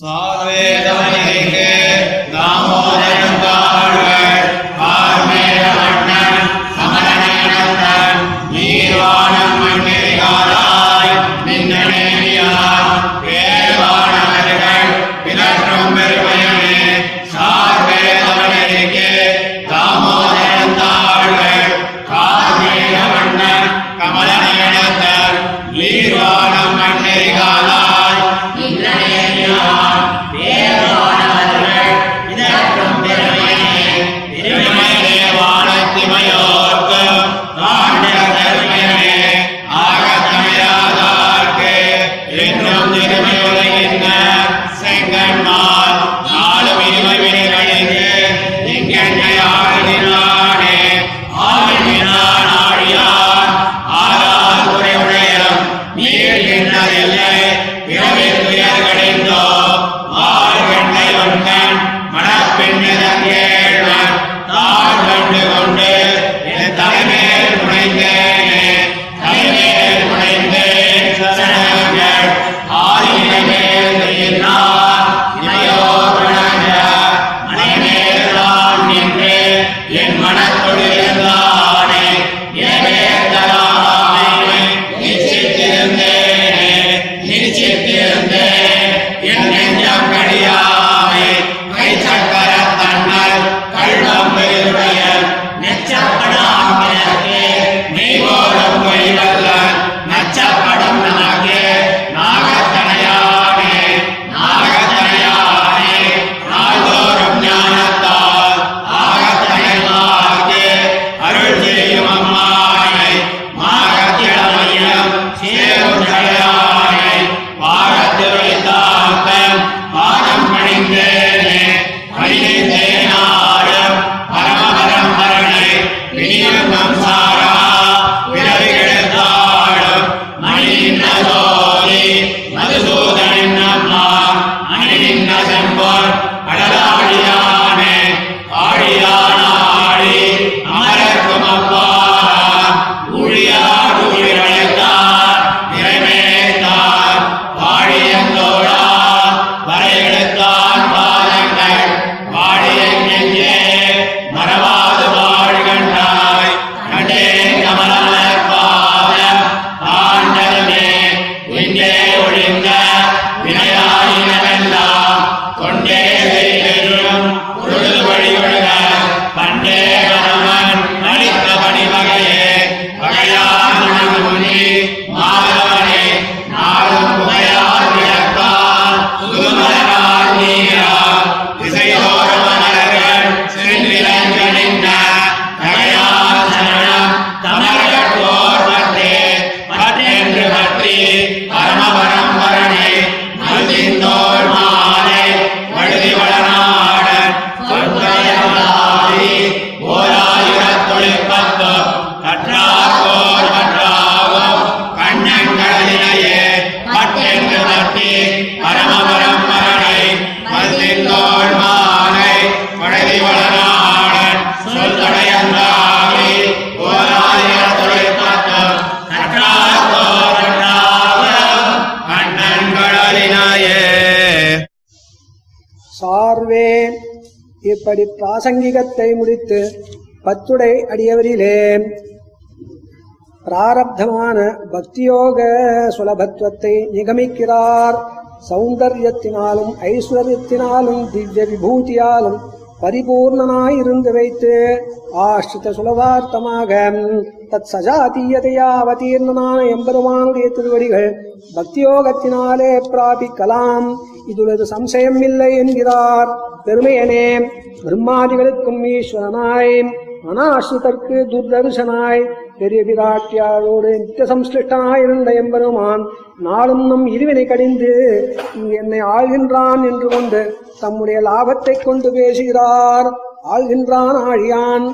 சாவேதமணிக்கு Damodaram தாழ்கள் நிச்சயித்திருந்தேன் N Lord in இப்படி பிராசங்கிகத்தை முடித்து பத்துடை அடியவரிலே பிராரப்தமான பக்தியோக சுலபத்துவத்தை நிகமிக்கிறார். சௌந்தர்யத்தினாலும் ஐஸ்வர்யத்தினாலும் திவ்ய விபூதியாலும் பரிபூர்ணனாயிருந்து வைத்து ஆஷ்ரித சுலபார்த்தமாக தத் சஜாதீயதையா அவதீர்ணனான எம்பெருமானுடைய திருவடிகள் பக்தியோகத்தினாலே பிராபிக்கலாம். இதுலது சம்சயம் இல்லை என்கிறார். பெருமையனே பிரம்மாதிகளுக்கும் ஈஸ்வரனாய். அனாசிரிதற்கு துர்தர்சனாய். பெரிய பிராட்டியாரோடு நித்திய சம்ஸ்லிஷ்டனாயிருந்த எம்பெருமான் நாளும் நம் இருவினை கடிந்து என்னை ஆள்கின்றான் என்று கொண்டு தம்முடைய லாபத்தை கொண்டு பேசுகிறார். ஆள்கின்றான் ஆழியான்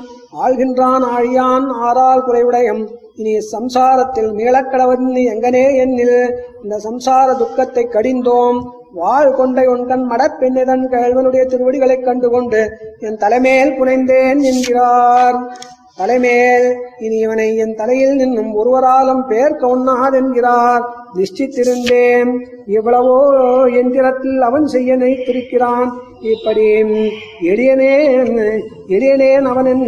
ஆள்கின்றான் ஆழியான் ஆறால் குறைவுடையம். இனி சம்சாரத்தில் மீளக்கடவன் எங்கனே என்னில். இந்த சம்சார துக்கத்தை கடிந்தோம். வாழ் கொண்ட உன்கண் மடப்பெண்ணிதன் கேழ்வனுடைய திருவடிகளைக் கண்டுகொண்டு என் தலைமேல் புனைந்தேன் என்கிறார். தலைமேல் இனி இவனை என் தலையில் நின்னும் ஒருவராலும் பேர்க்க உண்ணாதென்கிறார் நிஷ்டித்திருந்தேன் இவ்வளவோ எந்திரத்தில் அவன் செய்ய நினைத்திருக்கிறான். இப்படி எளியனேன் எளியனேன் அவன்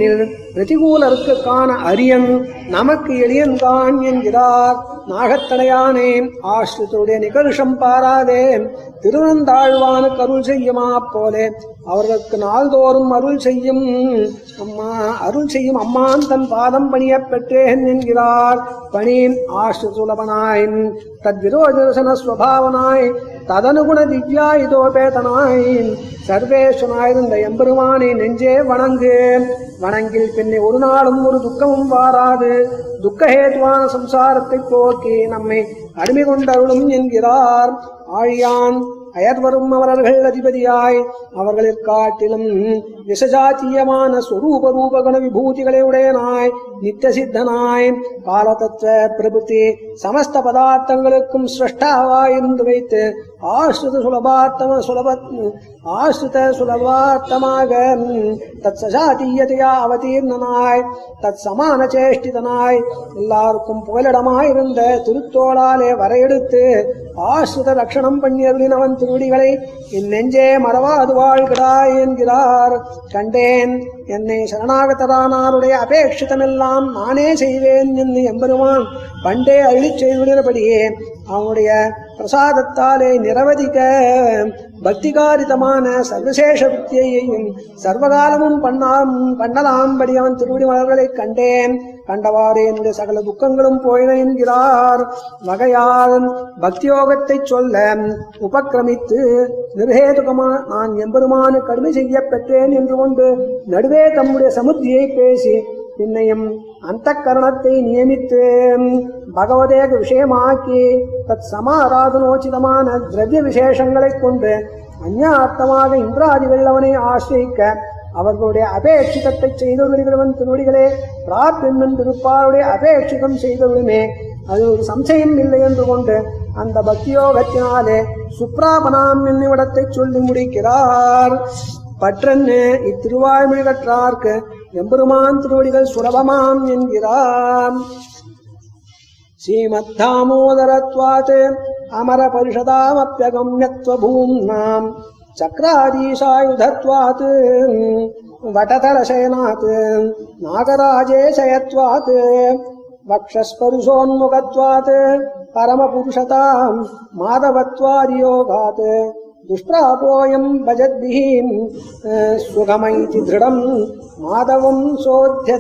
பிரதிகூலருக்கு காண அரியன் நமக்கு எளியன் தான் என்கிறார். நாகத்தடையானே ஆசிரியத்துடைய நிகழ்ஷம் பாராதே திருவந்தாழ்வானுக்கு அருள் செய்யுமா போலே அவர்களுக்கு நாள்தோறும் அருள் செய்யும் அம்மா அருள் செய்யும் அம்மான் தன் பாதம் பணிய பெற்றேன் என்கிறார். பணி ஆஷ்டு சுலபனாய் ஸ்வபாவனாய் ததனுகுண திவ்யாயுதோபேதனாய் சர்வேஸ்வனாயிருந்த எம்பெருமானை நெஞ்சே வணங்கு. வணங்கில் பின்னே ஒரு நாளும் ஒரு துக்கமும் வாராது. துக்கஹேதுவான சம்சாரத்தை போக்கி நம்மை அடிமை கொண்டருளும் என்கிறார். ஆழியான் அயர்வரும் அவரர்கள் அதிபதியாய் அவர்களிற் காட்டிலும் விசஜாத்தியமான ஸ்வரூப ரூபகண விபூதிகளை உடையனாய் நித்திய சித்தனாய் காலதத்துவ பிரபுத்தி சமஸ்த பதார்த்தங்களுக்கும் சிரஷ்டாவாய் இருந்து வைத்து ஆசிரித சுலபார்த்தம சுலப ஆசிரித சுலபார்த்தமாக தத் சஜாத்தீயதையா அவதீர்ணனாய் தத் சமான சேஷ்டிதனாய் எல்லாருக்கும் புகலிடமாயிருந்த திருத்தோளாலே வரையெடுத்து ஆஸ்ருத ரட்சணம் அவன் திருவடிகளை என் நெஞ்சே மறவாது வாழ்கிறாய் என்கிறார். கண்டேன் என்னை சரணாகதரானாருடைய அபேட்சிதமெல்லாம் நானே செய்வேன் என்று எம்பெருமான் பண்டே அழிச் செய்துள்ளபடியே அவனுடைய பிரசாதத்தாலே நிரவதிக்க பக்திகாரிதமான சர்வசேஷ வித்தியையும் சர்வகாலமும் பண்ணாம் பண்ணலாம்படி அவன் திருவடி மலர்களைக் கண்டேன். கண்டவாறே என்னுடைய சகல துக்கங்களும் போயின என்கிறார். வகையால் பக்தியோகத்தை சொல்ல உபக்கிரமித்து நிர்ஹேதுகமா நான் எம்பெருமானு கடுமை செய்ய பெற்றேன் என்று கொண்டு நடுவே தம்முடைய சமுத்தியை பேசி பின்னையும் அந்த கரணத்தை நியமித்து பகவதேக விஷயமாக்கி தத் சமாராதனோச்சிதமான திரவிய விசேஷங்களைக் கொண்டு அந்யார்த்தமாக இந்திராதிகள் அவனை ஆசிரிக்க அவர்களுடைய அபேட்சிதத்தை செய்தவர்களிடவன் திருவடிகளே பிரார்த்தென்னும் திருப்பாருடைய அபேட்சிதம் செய்தவருமே அது ஒரு சம்சயம் இல்லை என்று கொண்டு அந்த பக்தியோகத்தினாலே சுப்ராபனாம் என்னிவிடத்தை சொல்லி முடிக்கிறார். பற்றன்னு இத்திருவாய்மொழி கற்றார்க்கு எம்பெருமான் திருவடிகள் சுலபமாம் என்கிறார். ஸ்ரீமத் தாமோதரத்வாத் அமர பரிஷதாமப்பியகம்யத்வ பூம்னாம் சக்கராதீசாயுதத்வாத் வடதலசேனாத் நாகராஜே சயத்வாத் வக்ஷஸ்பருஷோன்முகத்வாத் பரமபுருஷதாம் மாதவத்வாதியோகாத் துஷ்பிராபோயம் பஜத்பிஹீம் சுகமைதி திருடம் மாதவம் சோத்திய